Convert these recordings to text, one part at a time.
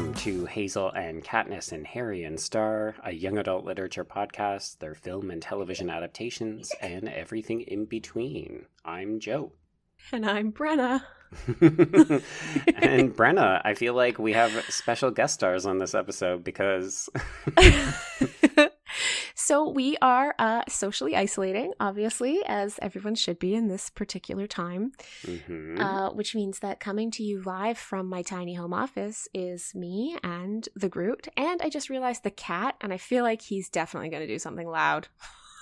Welcome to Hazel and Katniss and Harry and Starr, a young adult literature podcast, their film and television adaptations, and everything in between. I'm Joe. And I'm Brenna. and Brenna, I feel like we have special guest stars on this episode because. so we are uh, socially isolating, obviously, as everyone should be in this particular time, mm-hmm. uh, which means that coming to you live from my tiny home office is me and the Groot. And I just realized the cat, and I feel like he's definitely going to do something loud.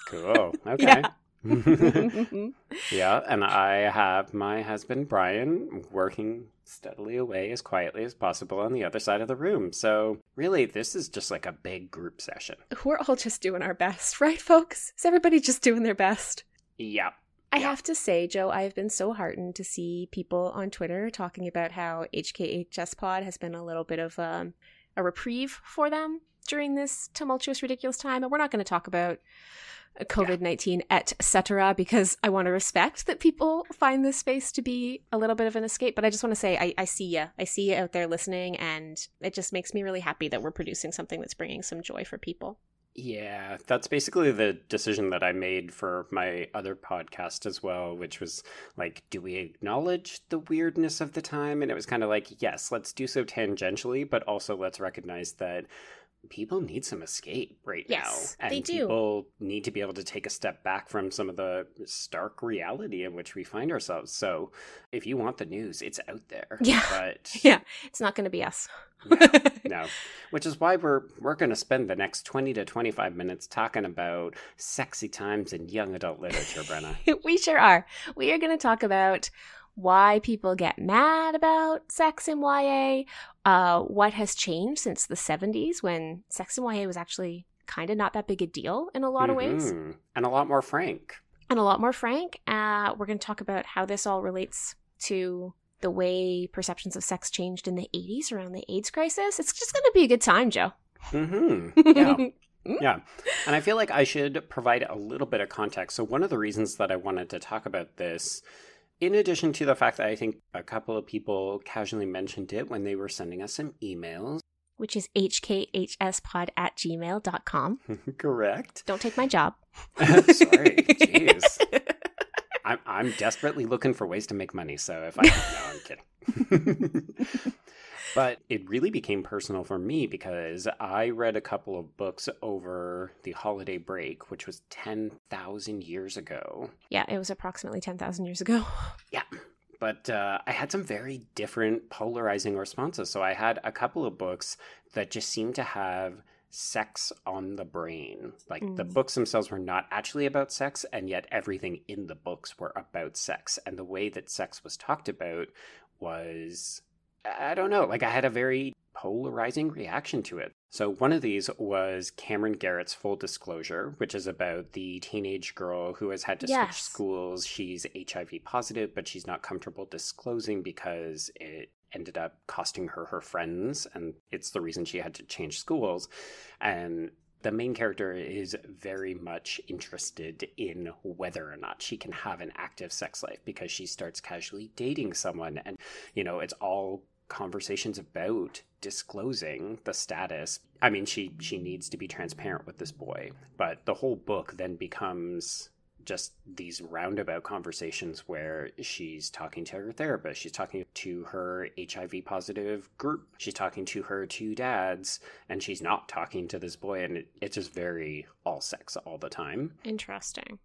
Cool. Okay. yeah. yeah, and I have my husband Brian working steadily away as quietly as possible on the other side of the room. So, really, this is just like a big group session. We're all just doing our best, right, folks? Is everybody just doing their best? Yeah. I have to say, Joe, I have been so heartened to see people on Twitter talking about how HKHS Pod has been a little bit of um, a reprieve for them during this tumultuous, ridiculous time. And we're not going to talk about COVID 19, yeah. cetera, because I want to respect that people find this space to be a little bit of an escape. But I just want to say, I, I see you. I see you out there listening, and it just makes me really happy that we're producing something that's bringing some joy for people. Yeah, that's basically the decision that I made for my other podcast as well, which was like, do we acknowledge the weirdness of the time? And it was kind of like, yes, let's do so tangentially, but also let's recognize that people need some escape right yes, now. And they do. people need to be able to take a step back from some of the stark reality in which we find ourselves. So if you want the news, it's out there. Yeah. But yeah, it's not gonna be us. no, no. Which is why we're we're gonna spend the next twenty to twenty five minutes talking about sexy times in young adult literature, Brenna. we sure are. We are gonna talk about why people get mad about sex in YA, uh, what has changed since the 70s when sex in YA was actually kind of not that big a deal in a lot mm-hmm. of ways. Mm-hmm. And a lot more frank. And a lot more frank. Uh, we're going to talk about how this all relates to the way perceptions of sex changed in the 80s around the AIDS crisis. It's just going to be a good time, Joe. Mm-hmm. Yeah. yeah. And I feel like I should provide a little bit of context. So, one of the reasons that I wanted to talk about this in addition to the fact that I think a couple of people casually mentioned it when they were sending us some emails. Which is hkhspod at gmail.com. Correct. Don't take my job. Sorry. Jeez. I'm, I'm desperately looking for ways to make money, so if I. No, I'm kidding. But it really became personal for me because I read a couple of books over the holiday break, which was 10,000 years ago. Yeah, it was approximately 10,000 years ago. Yeah. But uh, I had some very different polarizing responses. So I had a couple of books that just seemed to have sex on the brain. Like mm. the books themselves were not actually about sex, and yet everything in the books were about sex. And the way that sex was talked about was I don't know, like I had a very polarizing reaction to it. So, one of these was Camryn Garrett's Full Disclosure, which is about the teenage girl who has had to yes. switch schools. She's HIV positive, but she's not comfortable disclosing because it ended up costing her her friends, and it's the reason she had to change schools. And the main character is very much interested in whether or not she can have an active sex life because she starts casually dating someone. And you know it's all conversations about disclosing the status. I mean she she needs to be transparent with this boy but the whole book then becomes just these roundabout conversations where she's talking to her therapist, she's talking to her HIV positive group, she's talking to her two dads, and she's not talking to this boy, and it, it's just very all sex all the time. Interesting.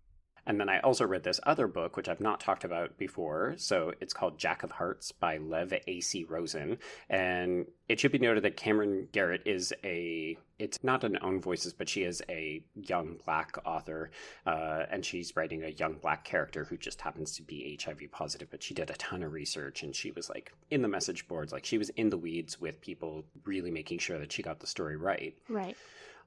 And then I also read this other book, which I've not talked about before. So it's called Jack of Hearts by Lev A.C. Rosen. And it should be noted that Camryn Garrett is a, it's not an own voices, but she is a young black author. Uh, and she's writing a young black character who just happens to be HIV positive. But she did a ton of research and she was like in the message boards, like she was in the weeds with people really making sure that she got the story right. Right.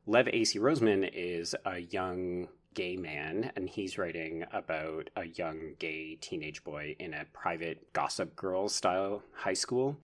Lev A.C. Rosen is a young gay man, and he's writing about a young gay teenage boy in a private Gossip Girl style high school.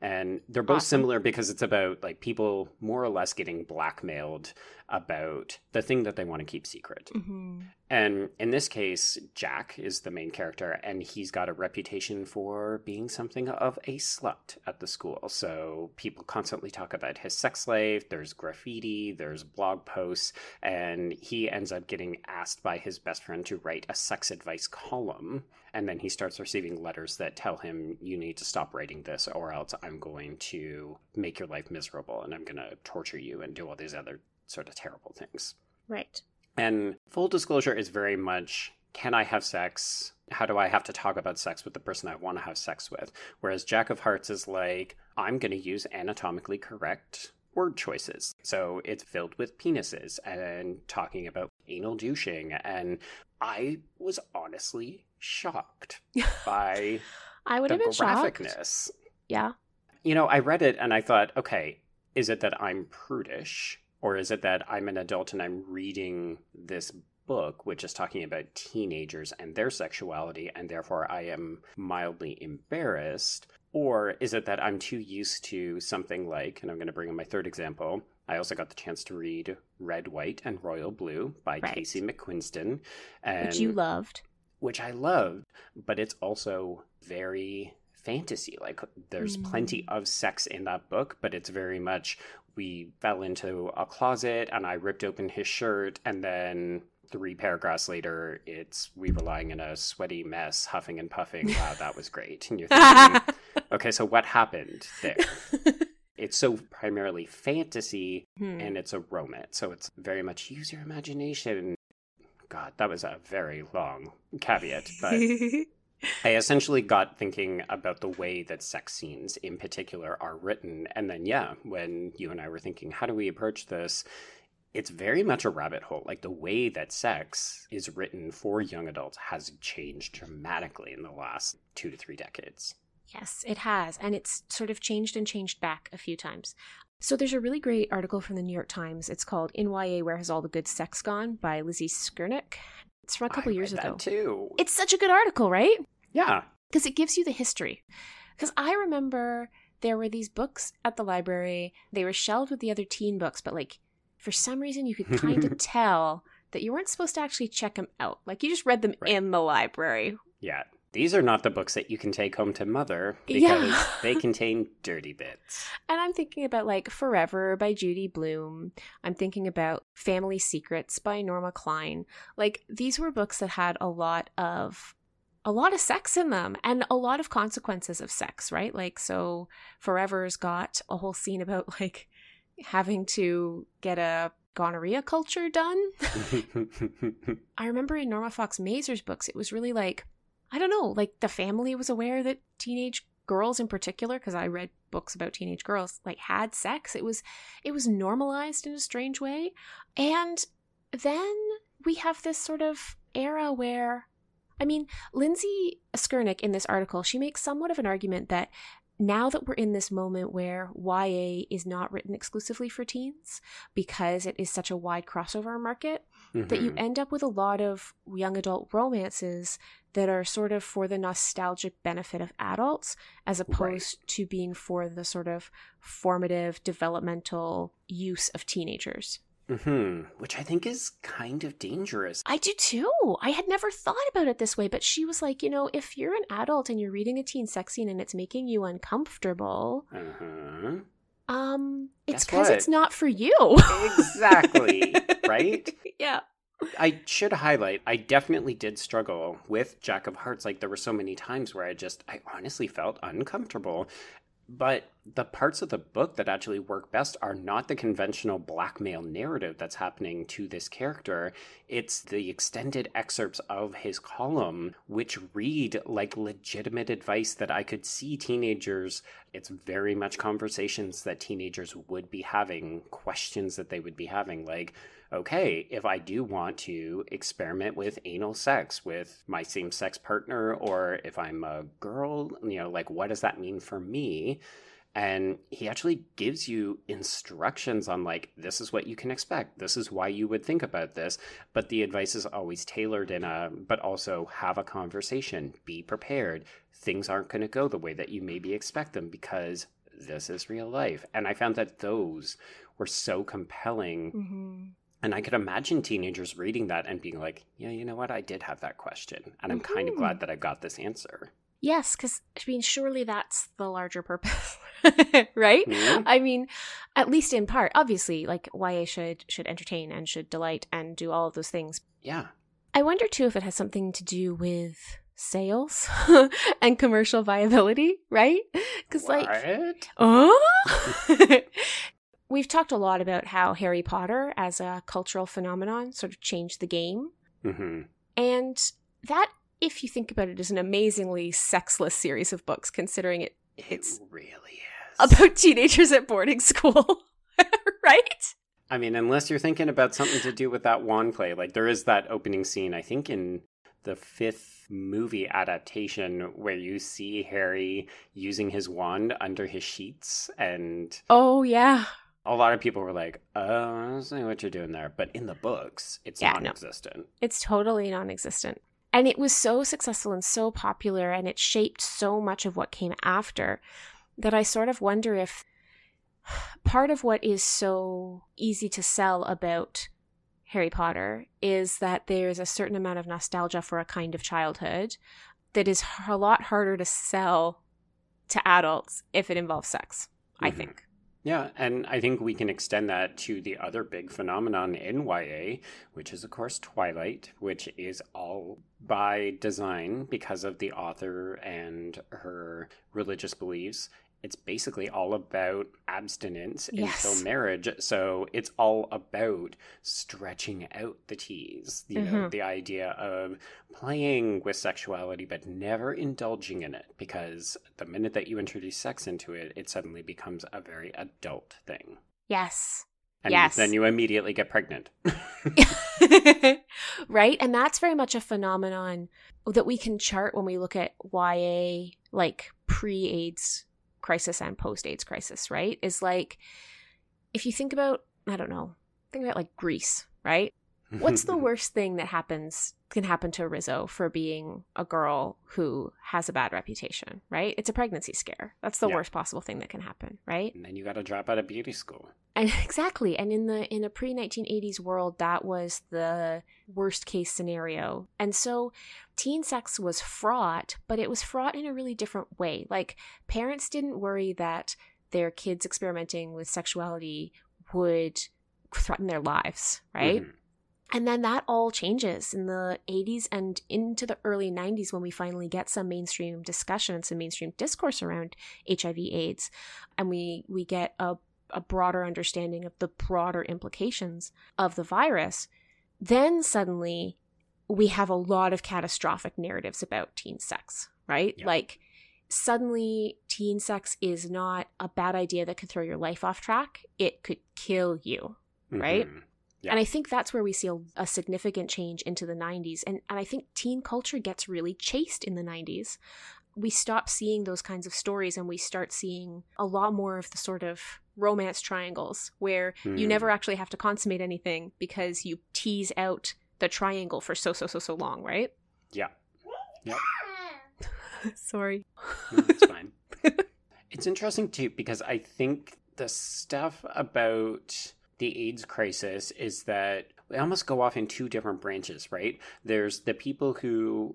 And they're both awesome. similar because it's about like people more or less getting blackmailed about the thing that they want to keep secret. Mm-hmm. And in this case, Jack is the main character, and he's got a reputation for being something of a slut at the school. So people constantly talk about his sex life. There's graffiti, there's blog posts, and he ends up getting asked by his best friend to write a sex advice column. And then he starts receiving letters that tell him, you need to stop writing this, or else I'm going to make your life miserable and I'm going to torture you and do all these other sort of terrible things. Right. And full disclosure is very much can I have sex? How do I have to talk about sex with the person I want to have sex with? Whereas Jack of Hearts is like, I'm going to use anatomically correct word choices. So it's filled with penises and talking about anal douching. And I was honestly shocked by I would the have been shocked. graphicness. Yeah. You know, I read it and I thought, okay, is it that I'm prudish? Or is it that I'm an adult and I'm reading this book, which is talking about teenagers and their sexuality, and therefore I am mildly embarrassed? Or is it that I'm too used to something like, and I'm going to bring in my third example, I also got the chance to read Red, White, and Royal Blue by Right. Casey McQuiston. And Which you loved. which I loved, but it's also very fantasy. Like there's Mm. plenty of sex in that book, but it's very much we fell into a closet and I ripped open his shirt and then three paragraphs later it's we were lying in a sweaty mess, huffing and puffing. Wow, that was great. And you're thinking, okay, so what happened there? It's so primarily fantasy Hmm. and it's a romance. So it's very much use your imagination. God, that was a very long caveat, but I essentially got thinking about the way that sex scenes in particular are written. And then, yeah, when you and I were thinking, how do we approach this? It's very much a rabbit hole. Like the way that sex is written for young adults has changed dramatically in the last two to three decades. Yes, it has. And it's sort of changed and changed back a few times. So there's a really great article from the New York Times. It's called In YA Where Has All the Good Sex Gone by Lizzie Skurnick. It's from a couple years ago. too. It's such a good article, right? Yeah. Because it gives you the history. Because I remember there were these books at the library. They were shelved with the other teen books, but like for some reason you could kind of tell that you weren't supposed to actually check them out. Like you just read them Right. in the library. Yeah. These are not the books that you can take home to mother because Yeah. they contain dirty bits. And I'm thinking about like Forever by Judy Blume. I'm thinking about Family Secrets by Norma Klein. Like these were books that had a lot of a lot of sex in them and a lot of consequences of sex, right? Like so Forever's got a whole scene about like having to get a gonorrhea culture done. I remember in Norma Fox Mazer's books, it was really like, I don't know, like the family was aware that teenage girls in particular, because I read books about teenage girls, like had sex. It was it was normalized in a strange way. And then we have this sort of era where I mean, Lindsay Skurnick in this article, she makes somewhat of an argument that now that we're in this moment where YA is not written exclusively for teens because it is such a wide crossover market, that you Mhm. end up with a lot of young adult romances that are sort of for the nostalgic benefit of adults as opposed to being for the sort of formative developmental use of teenagers. Mhm. Which I think is kind of dangerous. I do too. I had never thought about it this way, but she was like, you know, if you're an adult and you're reading a teen sex scene and it's making you uncomfortable, Uh-huh. um, it's because it's not for you. Exactly, right? Yeah. I should highlight, I definitely did struggle with Jack of Hearts. Like, there were so many times where I just, I honestly felt uncomfortable. But the parts of the book that actually work best are not the conventional blackmail narrative that's happening to this character. It's the extended excerpts of his column, which read like legitimate advice that I could see teenagers. It's very much conversations that teenagers would be having, questions that they would be having. Like, okay, if I do want to experiment with anal sex with my same sex partner, or if I'm a girl, you know, like what does that mean for me? And he actually gives you instructions on, like, this is what you can expect. This is why you would think about this. But the advice is always tailored in a, but also have a conversation, be prepared. Things aren't going to go the way that you maybe expect them because this is real life. And I found that those were so compelling hmm And I could imagine teenagers reading that and being like, yeah, you know what? I did have that question. And I'm mm-hmm. kind of glad that I got this answer. Yes, because I mean, surely that's the larger purpose, right? Mm-hmm. I mean, at least in part. Obviously, like YA should should entertain and should delight and do all of those things. Yeah. I wonder too if it has something to do with sales and commercial viability, right? Because like, oh, we've talked a lot about how Harry Potter as a cultural phenomenon sort of changed the game, mm-hmm. and that if you think about it, is an amazingly sexless series of books, considering it it's it really is about teenagers at boarding school, right? I mean, unless you're thinking about something to do with that wand play, like there is that opening scene, I think in the fifth movie adaptation where you see Harry using his wand under his sheets and Oh yeah. A lot of people were like, "Oh, I don't know what you're doing there," but in the books, it's yeah, non-existent. No. It's totally non-existent. And it was so successful and so popular, and it shaped so much of what came after that I sort of wonder if part of what is so easy to sell about Harry Potter is that there's a certain amount of nostalgia for a kind of childhood that is a lot harder to sell to adults if it involves sex, mm-hmm. I think. Yeah, and I think we can extend that to the other big phenomenon in YA, which is, of course, Twilight, which is all by design because of the author and her religious beliefs. It's basically all about abstinence yes. until marriage. So it's all about stretching out the tease. You mm-hmm. know, the idea of playing with sexuality but never indulging in it because the minute that you introduce sex into it, it suddenly becomes a very adult thing. Yes. And yes. then you immediately get pregnant. right? And that's very much a phenomenon that we can chart when we look at YA, like pre AIDS crisis and post AIDS crisis, right? Is like, if you think about, I don't know, think about like Grease, right? What's the worst thing that happens can happen to Rizzo for being a girl who has a bad reputation, right? It's a pregnancy scare. That's the yeah. worst possible thing that can happen, right? And then you got to drop out of beauty school. And exactly. And in the in a pre-1980s world, that was the worst case scenario. And so teen sex was fraught, but it was fraught in a really different way. Like parents didn't worry that their kids experimenting with sexuality would threaten their lives, right? Mm-hmm and then that all changes in the 80s and into the early 90s when we finally get some mainstream discussion and some mainstream discourse around HIV AIDS and we we get a, a broader understanding of the broader implications of the virus. Then suddenly we have a lot of catastrophic narratives about teen sex, right? Yeah. Like suddenly teen sex is not a bad idea that could throw your life off track. It could kill you, right? Mm-hmm. Yeah. And I think that's where we see a, a, significant change into the 90s. And, and I think teen culture gets really chaste in the 90s. We stop seeing those kinds of stories and we start seeing a lot more of the sort of romance triangles where mm. you never hmm. actually have to consummate anything because you tease out the triangle for so, so, so, so long, right? Yeah. Yep. Sorry. No, it's fine. it's interesting too because I think the stuff about the AIDS crisis is that we almost go off in two different branches, right? There's the people who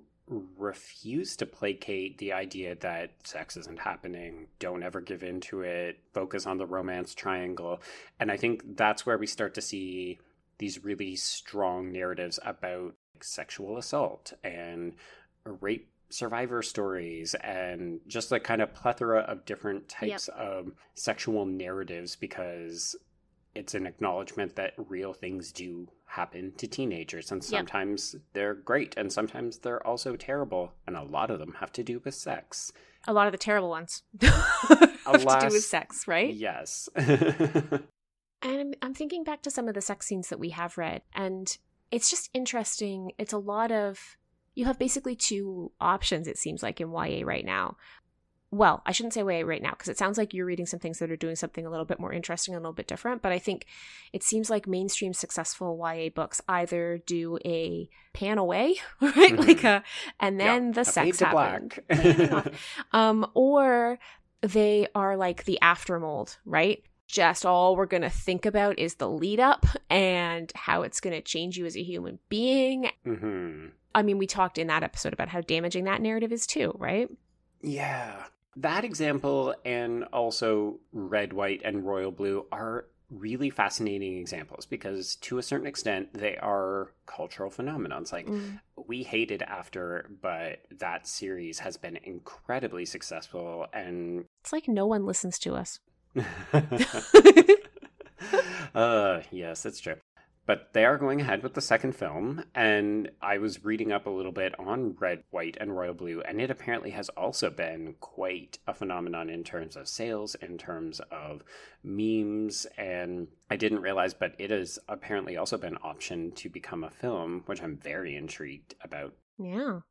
refuse to placate the idea that sex isn't happening, don't ever give in to it, focus on the romance triangle. And I think that's where we start to see these really strong narratives about sexual assault and rape survivor stories and just a kind of plethora of different types yep. of sexual narratives because it's an acknowledgement that real things do happen to teenagers and sometimes yep. they're great and sometimes they're also terrible and a lot of them have to do with sex. A lot of the terrible ones have to do with sex right? Yes. And I'm, I'm thinking back to some of the sex scenes that we have read and it's just interesting. It's a lot of you have basically two options it seems like in YA right now well, I shouldn't say way right now because it sounds like you're reading some things that are doing something a little bit more interesting and a little bit different. But I think it seems like mainstream successful YA books either do a pan away, right, mm-hmm. like a, and then the sex happens, um, or they are like the aftermold, right? just all we're going to think about is the lead up and how it's going to change you as a human being. Mm-hmm. I mean, we talked in that episode about how damaging that narrative is too, right? Yeah. That example and also red, white, and royal blue are really fascinating examples because to a certain extent they are cultural phenomenons like Mm. we hated after but that series has been incredibly successful and It's like no one listens to us. uh yes that's true but they are going ahead with the second film and i was reading up a little bit on red white and royal blue and it apparently has also been quite a phenomenon in terms of sales in terms of memes and i didn't realize but it has apparently also been optioned to become a film which i'm very intrigued about Yeah.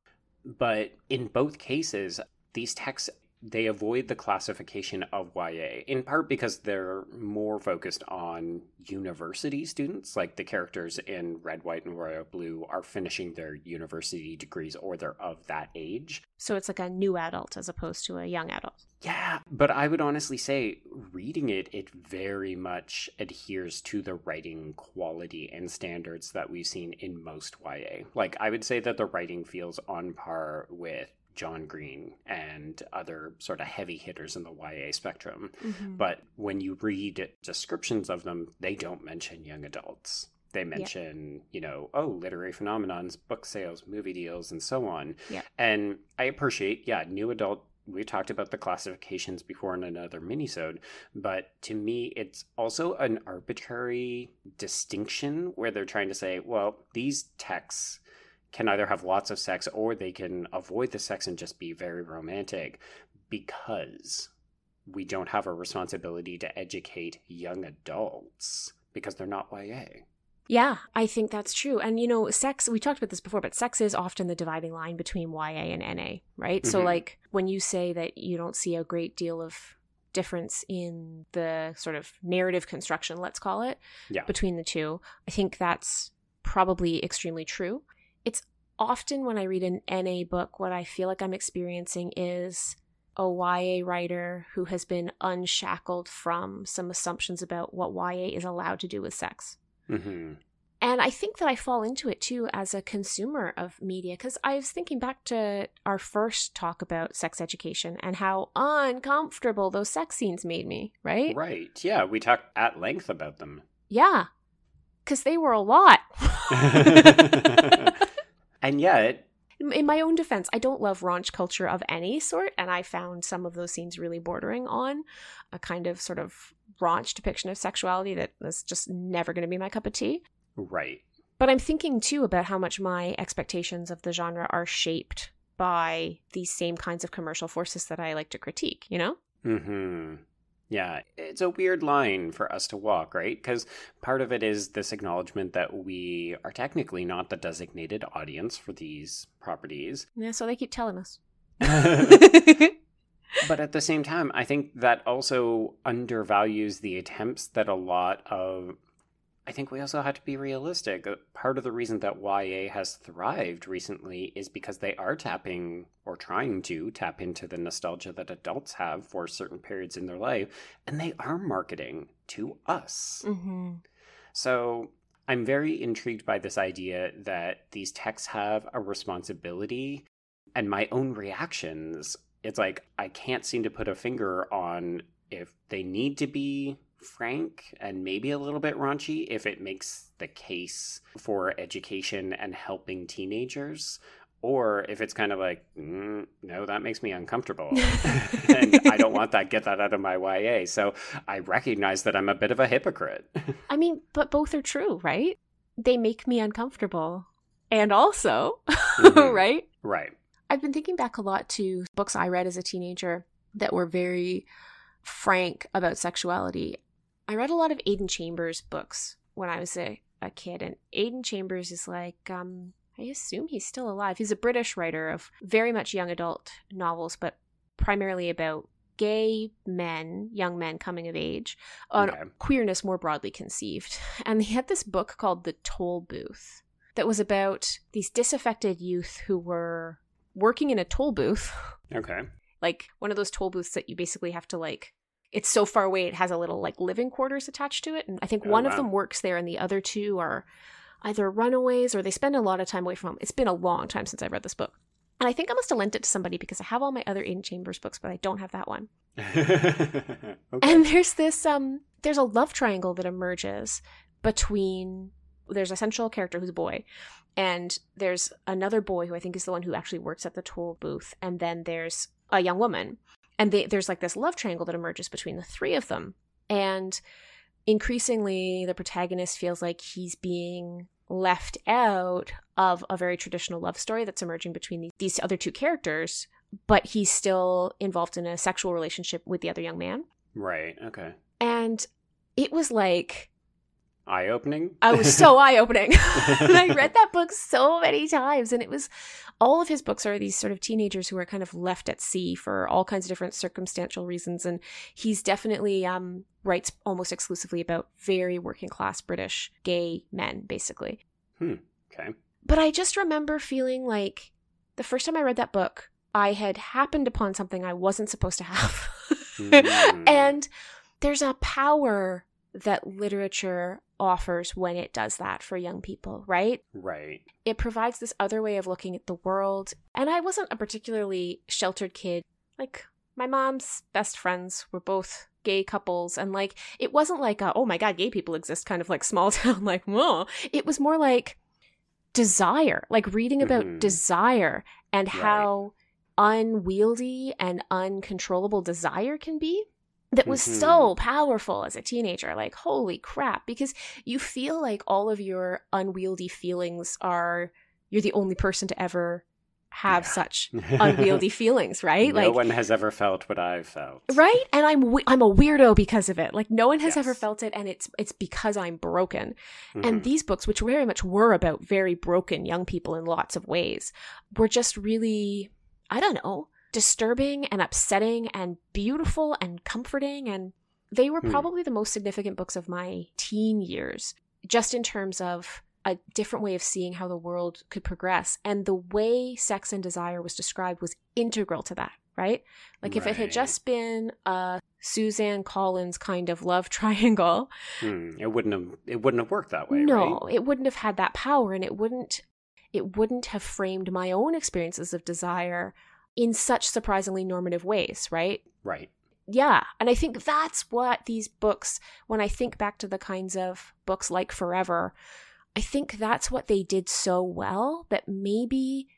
but in both cases these texts they avoid the classification of YA in part because they're more focused on university students like the characters in red white and royal blue are finishing their university degrees or they're of that age So it's like a new adult as opposed to a young adult. yeah but i would honestly say reading it it very much adheres to the writing quality and standards that we've seen in most YA like i would say that the writing feels on par with John Green and other sort of heavy hitters in the YA spectrum. Mhm. But when you read descriptions of them, they don't mention young adults. They mention, you know, oh, literary phenomenons, book sales, movie deals, and so on. Yeah. And I appreciate, yeah, new adult. We talked about the classifications before in another minisode, but to me, it's also an arbitrary distinction where they're trying to say, well, these texts can either have lots of sex or they can avoid the sex and just be very romantic because we don't have a responsibility to educate young adults because they're not YA. Yeah, I think that's true. And you know, sex, we talked about this before, but sex is often the dividing line between YA and NA, right? So Mhm. like when you say that you don't see a great deal of difference in the sort of narrative construction, let's call it, Yeah. between the two, I think that's probably extremely true. It's often when I read an NA book, what I feel like I'm experiencing is a YA writer who has been unshackled from some assumptions about what YA is allowed to do with sex. hmm And I think that I fall into it too as a consumer of media because I was thinking back to our first talk about sex education and how uncomfortable those sex scenes made me, right? Right. Yeah, we talked at length about them. Yeah. Because they were a lot. and yet, In my own defense, I don't love raunch culture of any sort, and I found some of those scenes really bordering on a kind of sort of raunch depiction of sexuality that was just never going to be my cup of tea. right. But I'm thinking too about how much my expectations of the genre are shaped by these same kinds of commercial forces that I like to critique, you know? hmm Yeah, it's a weird line for us to walk, right? Because part of it is this acknowledgement that we are technically not the designated audience for these properties. Yeah, so they keep telling us. but at the same time, I think that also undervalues the attempts that a lot of. I think we also have to be realistic. Uh, Part of the reason that YA has thrived recently is because they are tapping or trying to tap into the nostalgia that adults have for certain periods in their life, and they are marketing to us. mm-hmm. So I'm very intrigued by this idea that these texts have a responsibility and my own reactions. It's like I can't seem to put a finger on if they need to be frank and maybe a little bit raunchy if it makes the case for education and helping teenagers or if it's kind of like mm, no that makes me uncomfortable and i don't want that get that out of my ya so i recognize that i'm a bit of a hypocrite I mean, but both are true, right? They make me uncomfortable. And also, Mhm. right? right I've been thinking back a lot to books I read as a teenager that were very frank about sexuality. I read a lot of Aidan Chambers books when I was a, a kid, and Aidan Chambers is like, um, I assume he's still alive. He's a British writer of very much young adult novels, but primarily about gay men, young men coming of age, on Okay. queerness more broadly conceived. And he had this book called The Toll Booth that was about these disaffected youth who were working in a toll booth, okay like one of those toll booths that you basically have to like it's so far away it has a little like living quarters attached to it and i think Oh, one wow. of them works there and the other two are either runaways or they spend a lot of time away from home it's been a long time since i read this book and i think i must have lent it to somebody because i have all my other Aidan Chambers books but i don't have that one okay. and there's this um there's a love triangle that emerges between there's a central character who's a boy and there's another boy who i think is the one who actually works at the toll booth and then there's a young woman and they, there's like this love triangle that emerges between the three of them and increasingly the protagonist feels like he's being left out of a very traditional love story that's emerging between these, these other two characters but he's still involved in a sexual relationship with the other young man right. Okay. and it was like Eye opening. I was so eye opening. I read that book so many times. And it was all of his books are these sort of teenagers who are kind of left at sea for all kinds of different circumstantial reasons. And he's definitely um, writes almost exclusively about very working class British gay men, basically. Hmm. Okay. But I just remember feeling like the first time I read that book, I had happened upon something I wasn't supposed to have. Mm. and there's a power that literature offers when it does that for young people, right? Right. It provides this other way of looking at the world. And I wasn't a particularly sheltered kid. Like, my mom's best friends were both gay couples. And, like, it wasn't like, a, oh my God, gay people exist, kind of like small town, like, whoa. It was more like desire, like reading about Mhm. desire and Right. how unwieldy and uncontrollable desire can be that was Mhm. so powerful as a teenager like holy crap because you feel like all of your unwieldy feelings are you're the only person to ever have Yeah. such unwieldy feelings right no like one has ever felt what I've felt. right and i'm i'm a weirdo because of it like no one has ever felt it and it's it's because i'm broken Mhm. and these books, which very much were about very broken young people in lots of ways, were just really, I don't know, disturbing and upsetting and beautiful and comforting. And they were Hmm. probably the most significant books of my teen years, just in terms of a different way of seeing how the world could progress. And the way sex and desire was described was integral to that, right? Like if it had just been a Suzanne Collins kind of love triangle, Hmm, it wouldn't have it wouldn't have worked that way, no right? it wouldn't have had that power and it wouldn't it wouldn't have framed my own experiences of desire in such surprisingly normative ways right Right. yeah and i think that's what these books when i think back to the kinds of books like forever i think that's what they did so well that maybe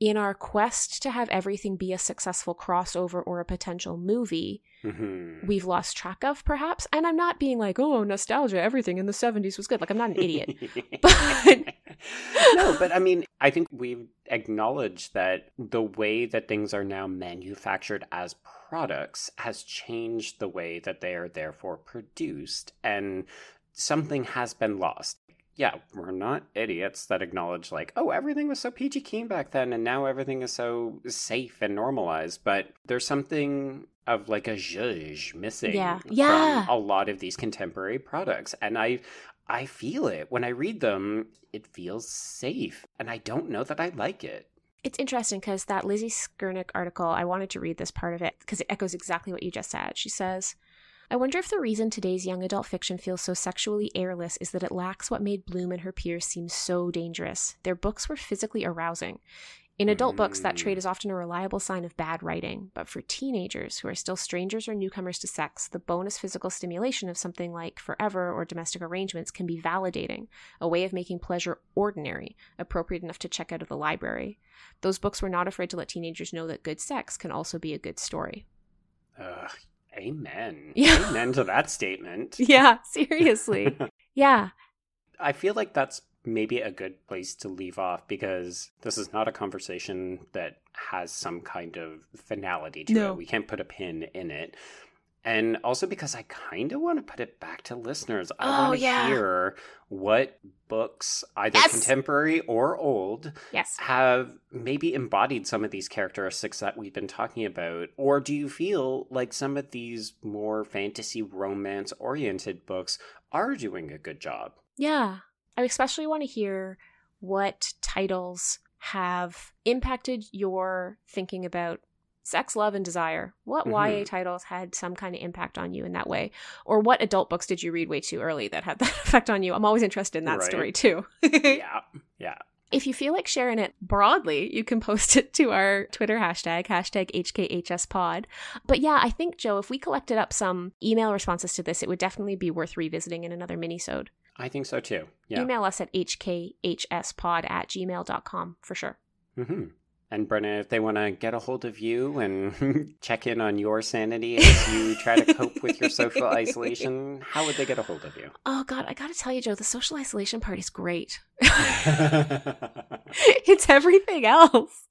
in our quest to have everything be a successful crossover or a potential movie Mhm. we've lost track of perhaps and i'm not being like oh nostalgia everything in the 70s was good like i'm not an idiot But- no, but I mean, I think we've acknowledged that the way that things are now manufactured as products has changed the way that they are therefore produced, and something has been lost. Yeah, we're not idiots that acknowledge, like, oh, everything was so peachy keen back then, and now everything is so safe and normalized. But there's something of like a zhuzh missing Yeah. from Yeah. a lot of these contemporary products. And I I feel it when I read them. It feels safe, and I don't know that I like it. It's interesting because that Lizzie Skurnick article, I wanted to read this part of it because it echoes exactly what you just said. She says, I wonder if the reason today's young adult fiction feels so sexually airless is that it lacks what made Blume and her peers seem so dangerous. Their books were physically arousing. In adult books, that trait is often a reliable sign of bad writing, but for teenagers who are still strangers or newcomers to sex, the bonus physical stimulation of something like Forever or Domestic Arrangements can be validating, a way of making pleasure ordinary, appropriate enough to check out of the library. Those books were not afraid to let teenagers know that good sex can also be a good story. Ugh, amen. Yeah. Amen to that statement. Yeah, seriously. yeah. I feel like that's maybe a good place to leave off because this is not a conversation that has some kind of finality to No. it. We can't put a pin in it. And also because I kind of want to put it back to listeners. I Oh, want to yeah. hear what books, either Yes. contemporary or old, Yes. have maybe embodied some of these characteristics that we've been talking about? Or do you feel like some of these more fantasy romance oriented books are doing a good job? Yeah. I especially want to hear what titles have impacted your thinking about sex, love, and desire. What Mhm. YA titles had some kind of impact on you in that way? Or what adult books did you read way too early that had that effect on you? I'm always interested in that Right. story too. yeah. Yeah. If you feel like sharing it broadly, you can post it to our Twitter hashtag, hashtag HKHSPod. But yeah, I think, Joe, if we collected up some email responses to this, it would definitely be worth revisiting in another mini-sode. I think so too. Yeah. Email us at hkhspod at gmail.com for sure. hmm And Brenna, if they want to get a hold of you and check in on your sanity as you try to cope with your social isolation, how would they get a hold of you? Oh, God, I gotta tell you, Joe, the social isolation part is great. it's everything else.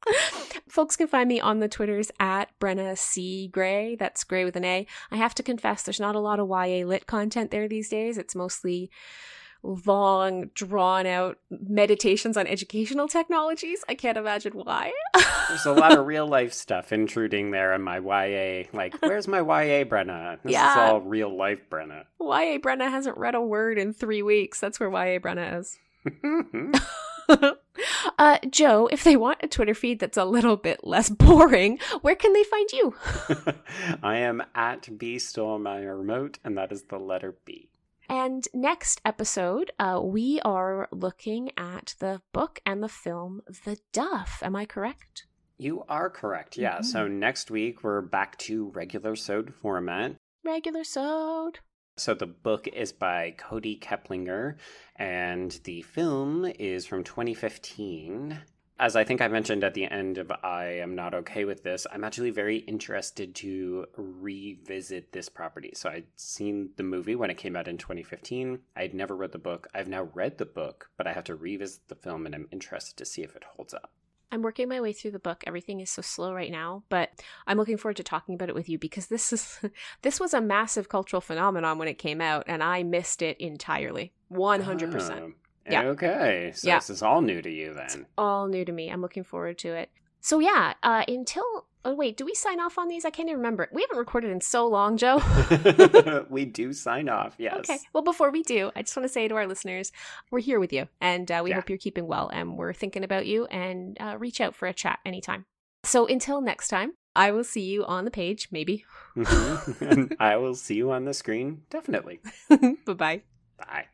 Folks can find me on the Twitters at Brenna C. Gray. That's Gray with an A. I have to confess, there's not a lot of YA lit content there these days. It's mostly long, drawn out meditations on educational technologies. I can't imagine why. There's a lot of real life stuff intruding there in my YA. Like, where's my YA, Brenna? This is all real life, Brenna. YA Brenna hasn't read a word in three weeks. That's where YA Brenna is. uh, Joe, if they want a Twitter feed that's a little bit less boring, where can they find you? I am at B stole my remote, and that is the letter B. And next episode, uh, we are looking at the book and the film The Duff. Am I correct? You are correct. Yeah. So next week we're back to regular sode format. Regular sode. So the book is by Kody Keplinger, and the film is from 2015. As I think I mentioned at the end of I Am Not Okay with This, I'm actually very interested to revisit this property. So I'd seen the movie when it came out in 2015. I had never read the book. I've now read the book, but I have to revisit the film, and I'm interested to see if it holds up. I'm working my way through the book. Everything is so slow right now, but I'm looking forward to talking about it with you because this is this was a massive cultural phenomenon when it came out, and I missed it entirely, 100. percent Oh, Yeah. Okay. So Yeah. this is all new to you then. All new to me. I'm looking forward to it. So yeah, uh, until oh wait, do we sign off on these? I can't even remember. We haven't recorded in so long, Joe. we do sign off, yes. Okay. Well, before we do, I just want to say to our listeners, we're here with you, and uh, we Yeah. hope you're keeping well, and we're thinking about you, and uh, reach out for a chat anytime. So until next time, I will see you on the page, maybe. Mhm. I will see you on the screen, definitely. bye bye. Bye.